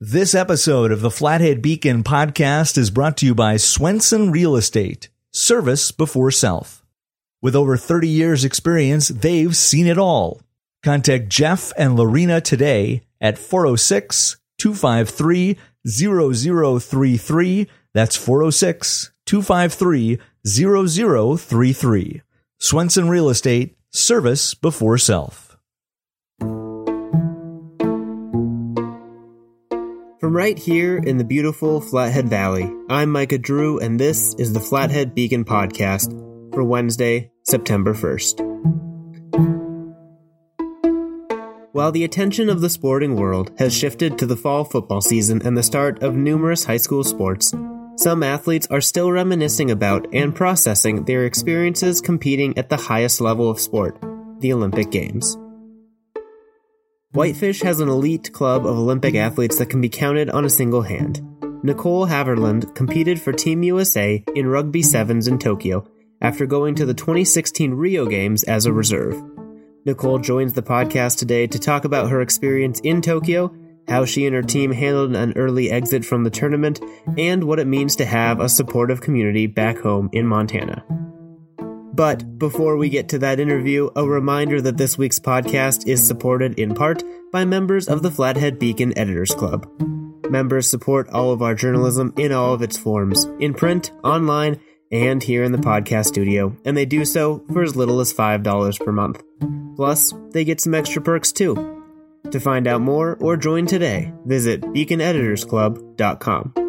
This episode of the Flathead Beacon podcast is brought to you by Swenson Real Estate, service before self. With over 30 years experience, they've seen it all. Contact Jeff and Lorena today at 406 253 0033. That's 406 253 0033. Swenson Real Estate, service before self. From right here in the beautiful Flathead Valley, I'm Micah Drew, and this is the Flathead Beacon Podcast for Wednesday, September 1st. While the attention of the sporting world has shifted to the fall football season and the start of numerous high school sports, some athletes are still reminiscing about and processing their experiences competing at the highest level of sport, the Olympic Games. Whitefish has an elite club of Olympic athletes that can be counted on a single hand. Nicole Heavirland competed for Team USA in Rugby Sevens in Tokyo after going to the 2016 Rio Games as a reserve. Nicole joins the podcast today to talk about her experience in Tokyo, how she and her team handled an early exit from the tournament, and what it means to have a supportive community back home in Montana. But before we get to that interview, a reminder that this week's podcast is supported in part by members of the Flathead Beacon Editors Club. Members support all of our journalism in all of its forms, in print, online, and here in the podcast studio, and they do so for as little as $5 per month. Plus, they get some extra perks too. To find out more or join today, visit beaconeditorsclub.com.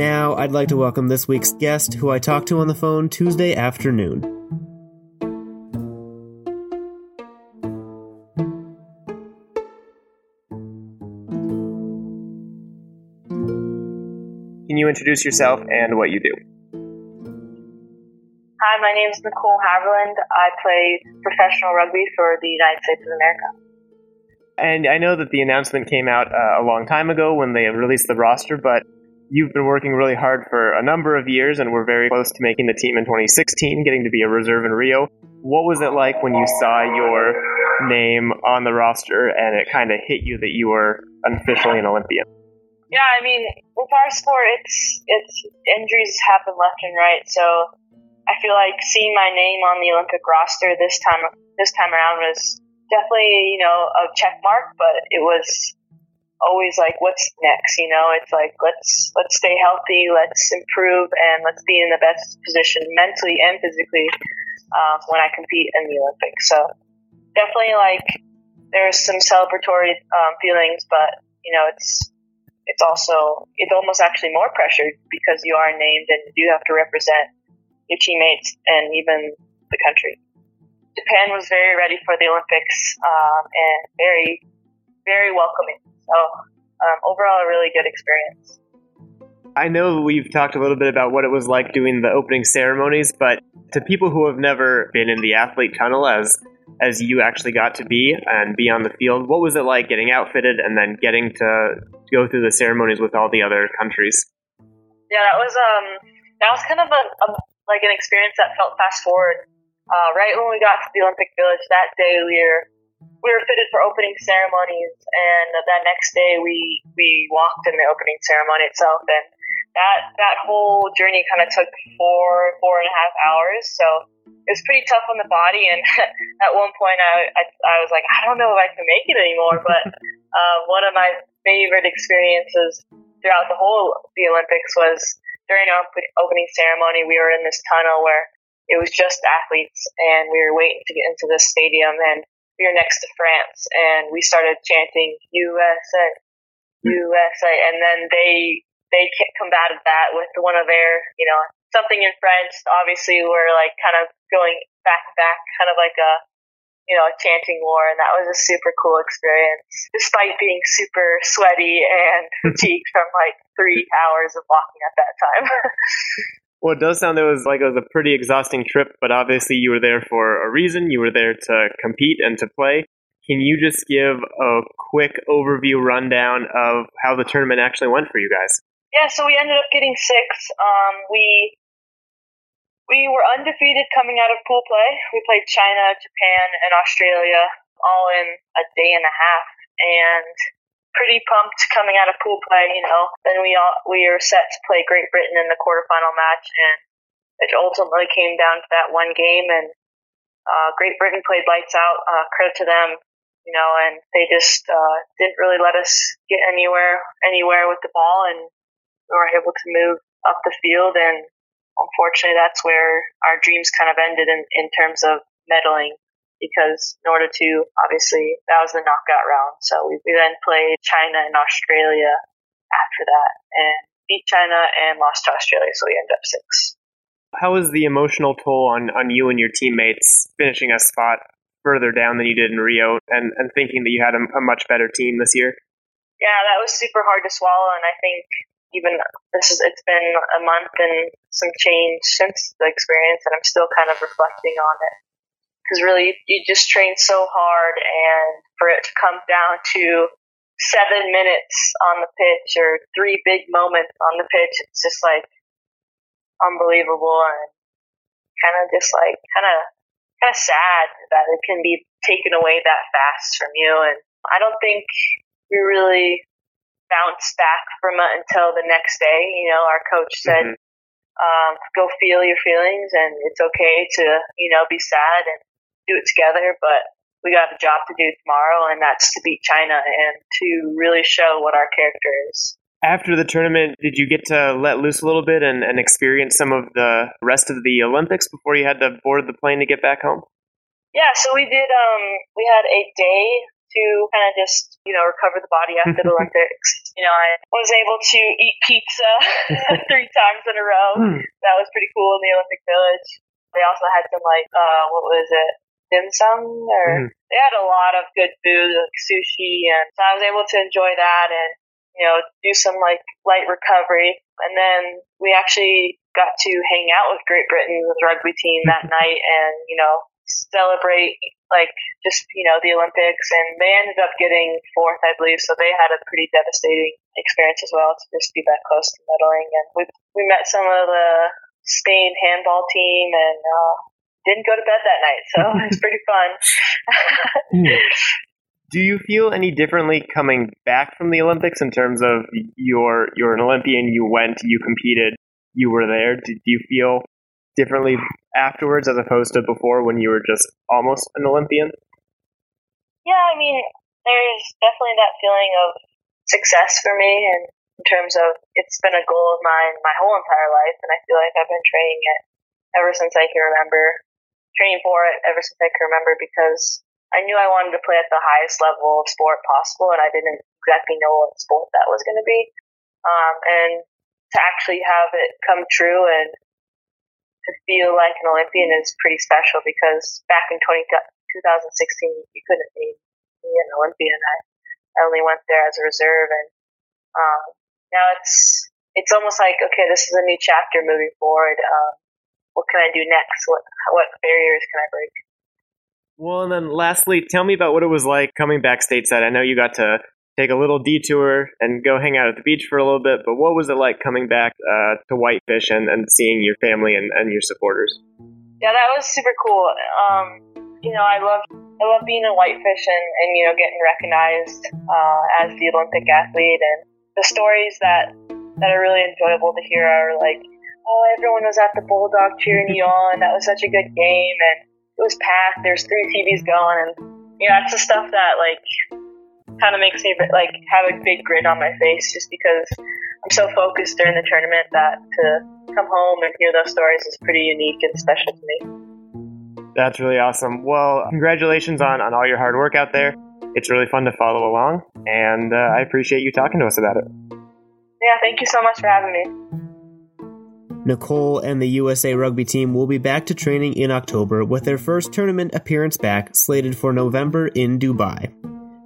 Now, I'd like to welcome this week's guest, who I talked to on the phone Tuesday afternoon. Can you introduce yourself and what you do? Hi, my name is Nicole Heavirland. I play professional rugby for the United States of America. And I know that the announcement came out uh, a long time ago when they released the roster, but you've been working really hard for a number of years and we're very close to making the team in 2016, getting to be a reserve in Rio. What was it like when you saw your name on the roster and it kind of hit you that you were officially an Olympian? Yeah, I mean, with our sport, it's it's injuries happen left and right. So I feel like seeing my name on the Olympic roster this time this time around was definitely you know a check mark, but it was always like what's next you know? It's like let's let's stay healthy let's improve and let's be in the best position mentally and physically uh, when i compete in the olympics. So definitely like there's some celebratory um, feelings but you know it's it's also it's almost actually more pressured because you are named and you have to represent your teammates and even the country. Japan was very ready for the olympics um, and very very welcoming so um, overall, a really good experience. I know we've talked a little bit about what it was like doing the opening ceremonies, but to people who have never been in the athlete tunnel as as you actually got to be and be on the field, what was it like getting outfitted and then getting to go through the ceremonies with all the other countries? Yeah, that was um that was kind of a, a like an experience that felt fast forward. Uh, right when we got to the Olympic Village that day, we were we were fitted for opening ceremonies, and that next day we we walked in the opening ceremony itself, and that that whole journey kind of took four four and a half hours. So it was pretty tough on the body, and at one point I, I I was like, I don't know if I can make it anymore. But uh, one of my favorite experiences throughout the whole the Olympics was during our opening ceremony. We were in this tunnel where it was just athletes, and we were waiting to get into the stadium and we were next to France, and we started chanting USA, USA, and then they they combated that with one of their, you know, something in French. Obviously, we're like kind of going back and back, kind of like a you know, a chanting war, and that was a super cool experience, despite being super sweaty and fatigued from like three hours of walking at that time. Well, it does sound it was like it was a pretty exhausting trip, but obviously you were there for a reason. You were there to compete and to play. Can you just give a quick overview rundown of how the tournament actually went for you guys? Yeah, so we ended up getting six. Um, we we were undefeated coming out of pool play. We played China, Japan, and Australia. all in a day and a half, and pretty pumped coming out of pool play. You know, then we all we were set to play Great Britain in the quarterfinal match, and it ultimately came down to that one game, and uh, Great Britain played lights out. Uh, credit to them, you know, and they just uh, didn't really let us get anywhere anywhere with the ball, and we were able to move up the field. And unfortunately, that's where our dreams kind of ended in, in terms of medaling. Because in order to, obviously, that was the knockout round. So we, we then played China and Australia after that and beat China and lost to Australia. So we ended up six. How was the emotional toll on, on you and your teammates finishing a spot further down than you did in Rio and, and thinking that you had a, a much better team this year? Yeah, that was super hard to swallow. And I think even this is, it's been a month and some change since the experience, and I'm still kind of reflecting on it. Because really, you just train so hard, and for it to come down to seven minutes on the pitch or three big moments on the pitch, it's just like unbelievable and kind of just like kind of kind of sad that it can be taken away that fast from you. And I don't think we really bounced back from it until the next day. You know, our coach said, mm-hmm. um, "Go feel your feelings, and it's okay to you know be sad and do it together." But we got a job to do tomorrow, and that's to beat China and to really show what our character is after the tournament, did you get to let loose a little bit and, and experience some of the rest of the Olympics before you had to board the plane to get back home? Yeah, so we did. Um, we had a day to kind of just you know recover the body after the Olympics. You know, I was able to eat pizza three times in a row. Hmm. That was pretty cool in the Olympic Village. They also had some like uh, what was it? Dim sum or mm. they had a lot of good food like sushi and so I was able to enjoy that and you know, do some like light recovery. And then we actually got to hang out with Great Britain, with rugby team that night and, you know, celebrate like just, you know, the Olympics and they ended up getting fourth, I believe. So they had a pretty devastating experience as well to just be that close to medaling. And we, we met some of the Spain handball team and, uh, didn't go to bed that night. So it was pretty fun. Hmm do you feel any differently coming back from the Olympics in terms of you're you're an Olympian, you went, you competed, you were there? Do, do you feel differently afterwards as opposed to before when you were just almost an Olympian? Yeah, I mean, there's definitely that feeling of success for me, and in terms of it's been a goal of mine my whole entire life, and I feel like I've been training it ever since I can remember, training for it ever since I can remember because I knew I wanted to play at the highest level of sport possible, and I didn't exactly know what sport that was going to be. Um, and to actually have it come true and to feel like an Olympian is pretty special because back in 20, 2016, you couldn't be, an Olympian. I, I only went there as a reserve, and um, now it's it's almost like okay, this is a new chapter moving forward. Um, what can I do next? What what barriers can I break? Well, and then lastly, tell me about what it was like coming back stateside. I know you got to take a little detour and go hang out at the beach for a little bit, but what was it like coming back uh, to Whitefish and, and seeing your family and, and your supporters? Yeah, that was super cool. Um, you know, I love I love being in Whitefish and, and you know getting recognized uh, as the Olympic athlete, and the stories that that are really enjoyable to hear are like, oh, everyone was at the Bulldog cheering you on. That was such a good game, and it was packed. There's three TVs going, and you know that's the stuff that like kind of makes me like have a big grin on my face, just because I'm so focused during the tournament that to come home and hear those stories is pretty unique and special to me. That's really awesome. Well, congratulations on, on all your hard work out there. It's really fun to follow along, and uh, I appreciate you talking to us about it. Yeah, thank you so much for having me. Nicole and the USA rugby team will be back to training in October with their first tournament appearance back slated for November in Dubai.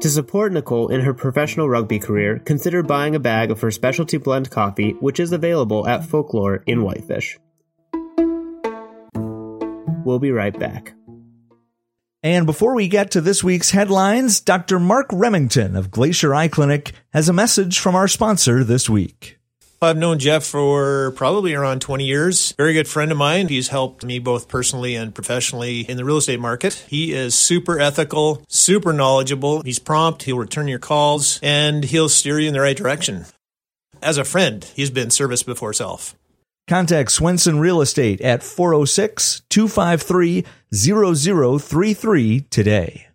To support Nicole in her professional rugby career, consider buying a bag of her specialty blend coffee, which is available at Folklore in Whitefish. We'll be right back. And before we get to this week's headlines, Dr. Mark Remington of Glacier Eye Clinic has a message from our sponsor this week. I've known Jeff for probably around 20 years. Very good friend of mine. He's helped me both personally and professionally in the real estate market. He is super ethical, super knowledgeable. He's prompt. He'll return your calls and he'll steer you in the right direction. As a friend, he's been service before self. Contact Swenson Real Estate at 406 253 0033 today.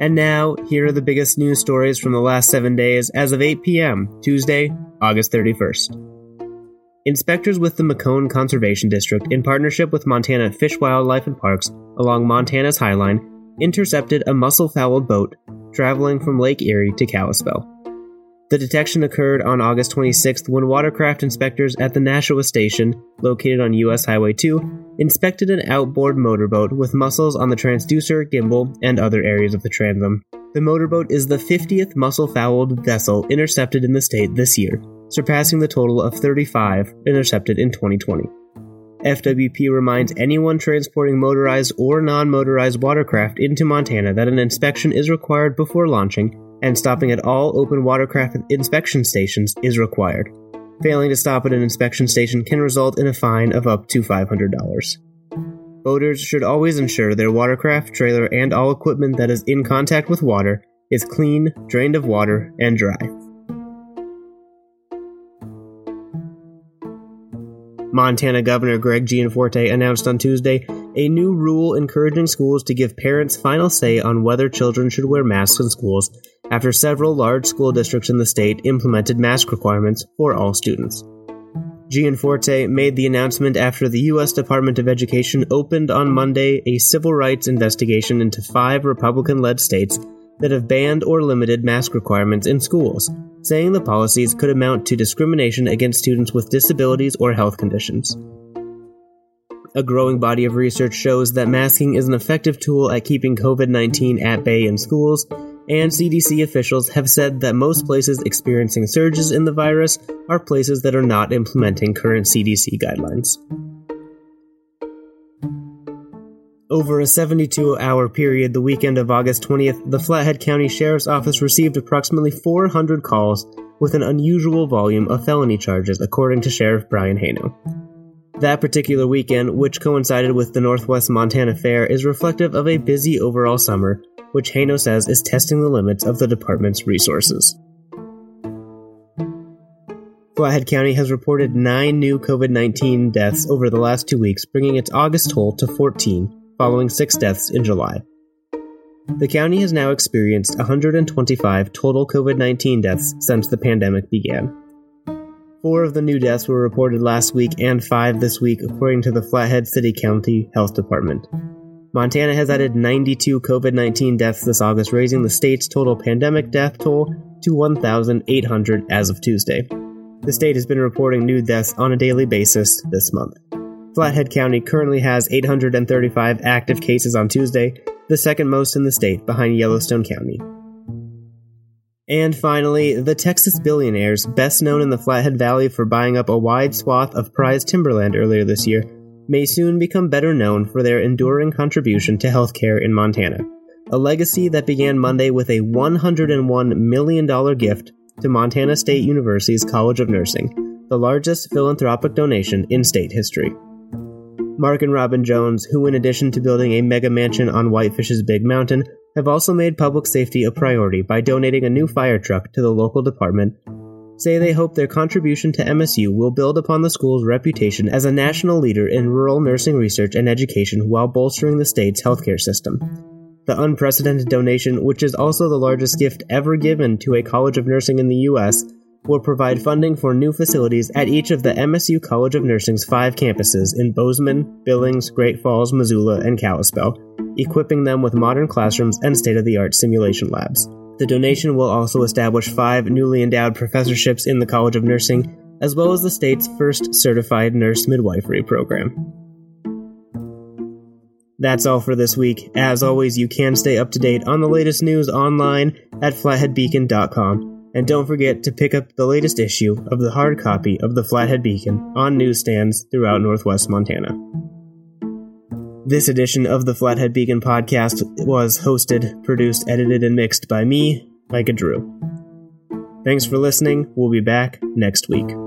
And now, here are the biggest news stories from the last seven days as of 8 p.m., Tuesday, August 31st. Inspectors with the Macomb Conservation District, in partnership with Montana Fish, Wildlife, and Parks along Montana's Highline, intercepted a mussel fouled boat traveling from Lake Erie to Kalispell. The detection occurred on August 26th when watercraft inspectors at the Nashua Station, located on US Highway 2, inspected an outboard motorboat with mussels on the transducer, gimbal, and other areas of the transom. The motorboat is the 50th mussel fouled vessel intercepted in the state this year, surpassing the total of 35 intercepted in 2020. FWP reminds anyone transporting motorized or non motorized watercraft into Montana that an inspection is required before launching and stopping at all open watercraft inspection stations is required. Failing to stop at an inspection station can result in a fine of up to $500. Boaters should always ensure their watercraft, trailer, and all equipment that is in contact with water is clean, drained of water, and dry. Montana Governor Greg Gianforte announced on Tuesday a new rule encouraging schools to give parents final say on whether children should wear masks in schools after several large school districts in the state implemented mask requirements for all students. Gianforte made the announcement after the U.S. Department of Education opened on Monday a civil rights investigation into five Republican led states that have banned or limited mask requirements in schools, saying the policies could amount to discrimination against students with disabilities or health conditions. A growing body of research shows that masking is an effective tool at keeping COVID 19 at bay in schools, and CDC officials have said that most places experiencing surges in the virus are places that are not implementing current CDC guidelines. Over a 72 hour period the weekend of August 20th, the Flathead County Sheriff's Office received approximately 400 calls with an unusual volume of felony charges, according to Sheriff Brian Heino. That particular weekend, which coincided with the Northwest Montana Fair, is reflective of a busy overall summer, which Heino says is testing the limits of the department's resources. Flathead County has reported nine new COVID 19 deaths over the last two weeks, bringing its August toll to 14, following six deaths in July. The county has now experienced 125 total COVID 19 deaths since the pandemic began. Four of the new deaths were reported last week and five this week, according to the Flathead City County Health Department. Montana has added 92 COVID 19 deaths this August, raising the state's total pandemic death toll to 1,800 as of Tuesday. The state has been reporting new deaths on a daily basis this month. Flathead County currently has 835 active cases on Tuesday, the second most in the state behind Yellowstone County. And finally, the Texas billionaires, best known in the Flathead Valley for buying up a wide swath of prized timberland earlier this year, may soon become better known for their enduring contribution to healthcare in Montana. A legacy that began Monday with a $101 million gift to Montana State University's College of Nursing, the largest philanthropic donation in state history. Mark and Robyn Jones, who, in addition to building a mega mansion on Whitefish's Big Mountain, have also made public safety a priority by donating a new fire truck to the local department, say they hope their contribution to MSU will build upon the school's reputation as a national leader in rural nursing research and education while bolstering the state's healthcare system. The unprecedented donation, which is also the largest gift ever given to a College of Nursing in the U.S., will provide funding for new facilities at each of the MSU College of Nursing's five campuses in Bozeman, Billings, Great Falls, Missoula, and Kalispell, equipping them with modern classrooms and state of the art simulation labs. The donation will also establish five newly endowed professorships in the College of Nursing, as well as the state's first certified nurse midwifery program. That's all for this week. As always, you can stay up to date on the latest news online at flatheadbeacon.com and don't forget to pick up the latest issue of the hard copy of the Flathead Beacon on newsstands throughout northwest Montana. This edition of the Flathead Beacon podcast was hosted, produced, edited, and mixed by me, Micah Drew. Thanks for listening. We'll be back next week.